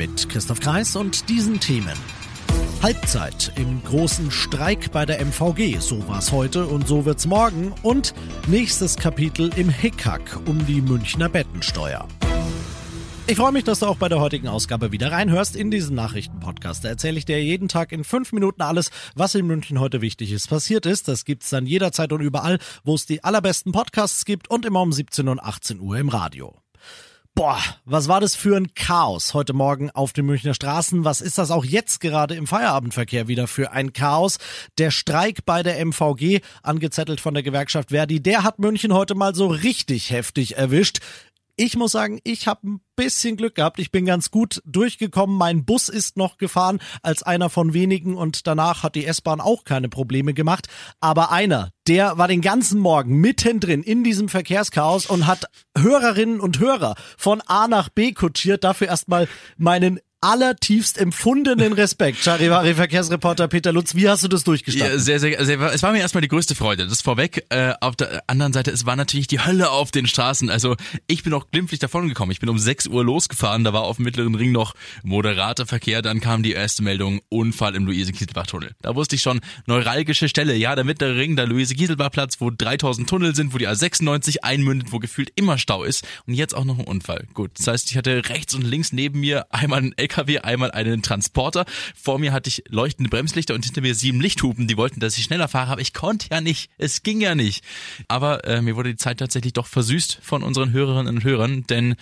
Mit Christoph Kreis und diesen Themen. Halbzeit im großen Streik bei der MVG, so war's heute und so wird's morgen und nächstes Kapitel im Hickhack um die Münchner Bettensteuer. Ich freue mich, dass du auch bei der heutigen Ausgabe wieder reinhörst in diesen Nachrichtenpodcast. Da erzähle ich dir jeden Tag in fünf Minuten alles, was in München heute wichtig ist, passiert ist. Das gibt's dann jederzeit und überall, wo es die allerbesten Podcasts gibt und immer um 17 und 18 Uhr im Radio. Boah, was war das für ein Chaos heute Morgen auf den Münchner Straßen? Was ist das auch jetzt gerade im Feierabendverkehr wieder für ein Chaos? Der Streik bei der MVG, angezettelt von der Gewerkschaft Verdi, der hat München heute mal so richtig heftig erwischt. Ich muss sagen, ich habe ein bisschen Glück gehabt. Ich bin ganz gut durchgekommen. Mein Bus ist noch gefahren als einer von wenigen und danach hat die S-Bahn auch keine Probleme gemacht. Aber einer, der war den ganzen Morgen mittendrin in diesem Verkehrschaos und hat Hörerinnen und Hörer von A nach B kutschiert. Dafür erstmal meinen allertiefst empfundenen Respekt. Charivari Verkehrsreporter Peter Lutz, wie hast du das durchgestanden? Ja, sehr, sehr, sehr, es war mir erstmal die größte Freude. Das vorweg. Äh, auf der anderen Seite, es war natürlich die Hölle auf den Straßen. Also ich bin auch glimpflich davon gekommen. Ich bin um 6 Uhr losgefahren, da war auf dem mittleren Ring noch moderater Verkehr. Dann kam die erste Meldung, Unfall im Luise-Kieselbach-Tunnel. Da wusste ich schon, neuralgische Stelle. Ja, der mittlere Ring, der Luise-Kieselbach-Platz, wo 3000 Tunnel sind, wo die A96 einmündet, wo gefühlt immer Stau ist. Und jetzt auch noch ein Unfall. Gut, das heißt, ich hatte rechts und links neben mir einmal ein LKW, einmal einen Transporter. Vor mir hatte ich leuchtende Bremslichter und hinter mir sieben Lichthupen. Die wollten, dass ich schneller fahre, aber ich konnte ja nicht. Es ging ja nicht. Aber äh, mir wurde die Zeit tatsächlich doch versüßt von unseren Hörerinnen und Hörern, denn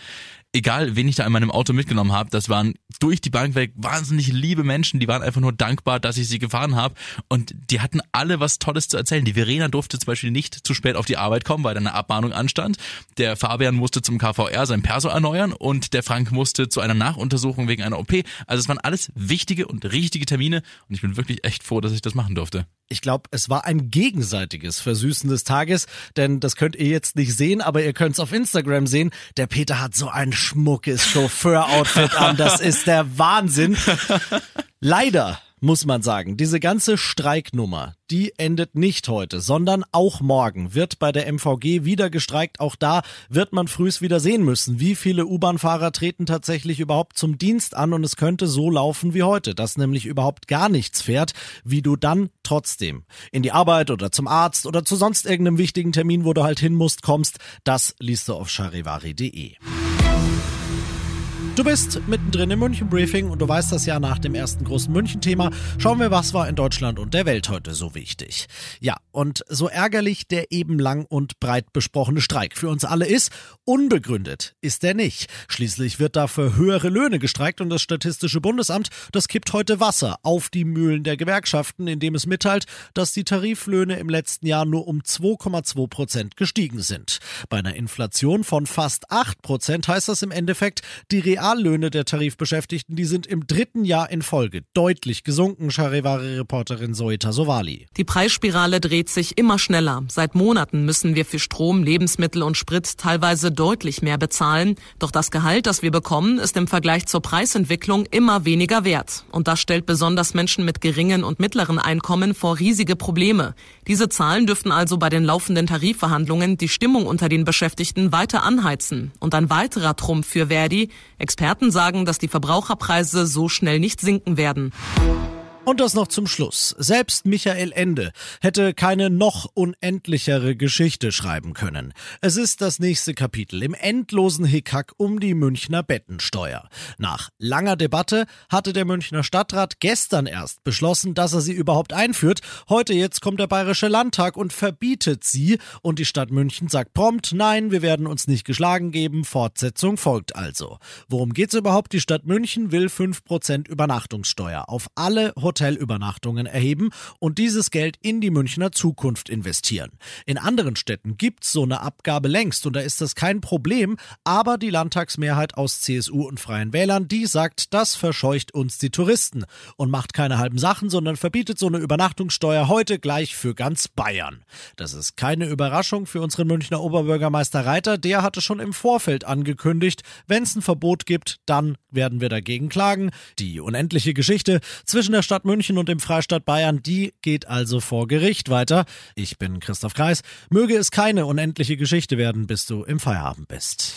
egal wen ich da in meinem Auto mitgenommen habe, das waren durch die Bank weg wahnsinnig liebe Menschen, die waren einfach nur dankbar, dass ich sie gefahren habe und die hatten alle was Tolles zu erzählen. Die Verena durfte zum Beispiel nicht zu spät auf die Arbeit kommen, weil da eine Abmahnung anstand. Der Fabian musste zum KVR sein Perso erneuern und der Frank musste zu einer Nachuntersuchung wegen einer OP. Also es waren alles wichtige und richtige Termine und ich bin wirklich echt froh, dass ich das machen durfte. Ich glaube, es war ein gegenseitiges Versüßen des Tages, denn das könnt ihr jetzt nicht sehen, aber ihr könnt es auf Instagram sehen. Der Peter hat so ein schmuckes Chauffeur-Outfit an, das ist der Wahnsinn. Leider muss man sagen. Diese ganze Streiknummer, die endet nicht heute, sondern auch morgen wird bei der MVG wieder gestreikt. Auch da wird man frühs wieder sehen müssen, wie viele U-Bahn-Fahrer treten tatsächlich überhaupt zum Dienst an und es könnte so laufen wie heute, dass nämlich überhaupt gar nichts fährt, wie du dann trotzdem in die Arbeit oder zum Arzt oder zu sonst irgendeinem wichtigen Termin, wo du halt hin musst, kommst. Das liest du auf charivari.de. Du bist mittendrin im München Briefing und du weißt das ja nach dem ersten großen München-Thema. Schauen wir, was war in Deutschland und der Welt heute so wichtig. Ja, und so ärgerlich der eben lang und breit besprochene Streik für uns alle ist, unbegründet ist er nicht. Schließlich wird dafür höhere Löhne gestreikt und das Statistische Bundesamt, das kippt heute Wasser auf die Mühlen der Gewerkschaften, indem es mitteilt, dass die Tariflöhne im letzten Jahr nur um 2,2 Prozent gestiegen sind. Bei einer Inflation von fast 8 Prozent heißt das im Endeffekt, die real Reallöhne der Tarifbeschäftigten, die sind im dritten Jahr in Folge deutlich gesunken, Charivari-Reporterin Soita Sovali. Die Preisspirale dreht sich immer schneller. Seit Monaten müssen wir für Strom, Lebensmittel und Sprit teilweise deutlich mehr bezahlen. Doch das Gehalt, das wir bekommen, ist im Vergleich zur Preisentwicklung immer weniger wert. Und das stellt besonders Menschen mit geringen und mittleren Einkommen vor riesige Probleme. Diese Zahlen dürften also bei den laufenden Tarifverhandlungen die Stimmung unter den Beschäftigten weiter anheizen. Und ein weiterer Trumpf für Verdi, Experten sagen, dass die Verbraucherpreise so schnell nicht sinken werden. Und das noch zum Schluss. Selbst Michael Ende hätte keine noch unendlichere Geschichte schreiben können. Es ist das nächste Kapitel im endlosen Hickhack um die Münchner Bettensteuer. Nach langer Debatte hatte der Münchner Stadtrat gestern erst beschlossen, dass er sie überhaupt einführt. Heute jetzt kommt der Bayerische Landtag und verbietet sie. Und die Stadt München sagt prompt, nein, wir werden uns nicht geschlagen geben. Fortsetzung folgt also. Worum geht's überhaupt? Die Stadt München will 5% Übernachtungssteuer auf alle Hotels Hotelübernachtungen erheben und dieses Geld in die Münchner Zukunft investieren. In anderen Städten gibt's so eine Abgabe längst und da ist das kein Problem, aber die Landtagsmehrheit aus CSU und Freien Wählern, die sagt, das verscheucht uns die Touristen und macht keine halben Sachen, sondern verbietet so eine Übernachtungssteuer heute gleich für ganz Bayern. Das ist keine Überraschung für unseren Münchner Oberbürgermeister Reiter, der hatte schon im Vorfeld angekündigt, wenn es ein Verbot gibt, dann werden wir dagegen klagen. Die unendliche Geschichte zwischen der Stadt München und dem Freistaat Bayern, die geht also vor Gericht weiter. Ich bin Christoph Kreis. Möge es keine unendliche Geschichte werden, bis du im Feierabend bist.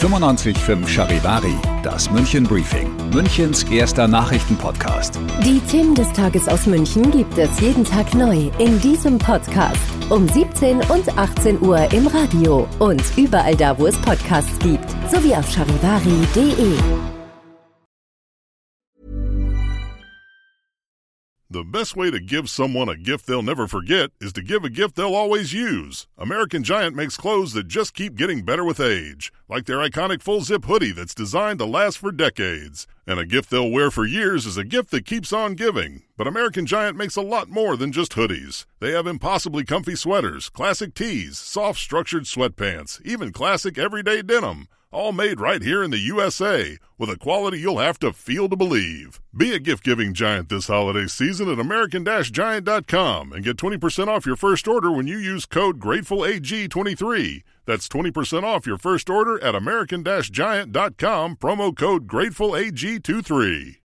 95.5 Charivari, das München Briefing, Münchens erster Nachrichtenpodcast. Die Themen des Tages aus München gibt es jeden Tag neu in diesem Podcast. Um 17 und 18 Uhr im Radio und überall da, wo es Podcasts gibt, sowie auf charivari.de. The best way to give someone a gift they'll never forget is to give a gift they'll always use. American Giant makes clothes that just keep getting better with age, like their iconic full zip hoodie that's designed to last for decades. And a gift they'll wear for years is a gift that keeps on giving. But American Giant makes a lot more than just hoodies. They have impossibly comfy sweaters, classic tees, soft structured sweatpants, even classic everyday denim all made right here in the USA with a quality you'll have to feel to believe. Be a gift giving giant this holiday season at American Giant.com and get 20% off your first order when you use code GratefulAG23. That's 20% off your first order at American Giant.com, promo code GratefulAG23.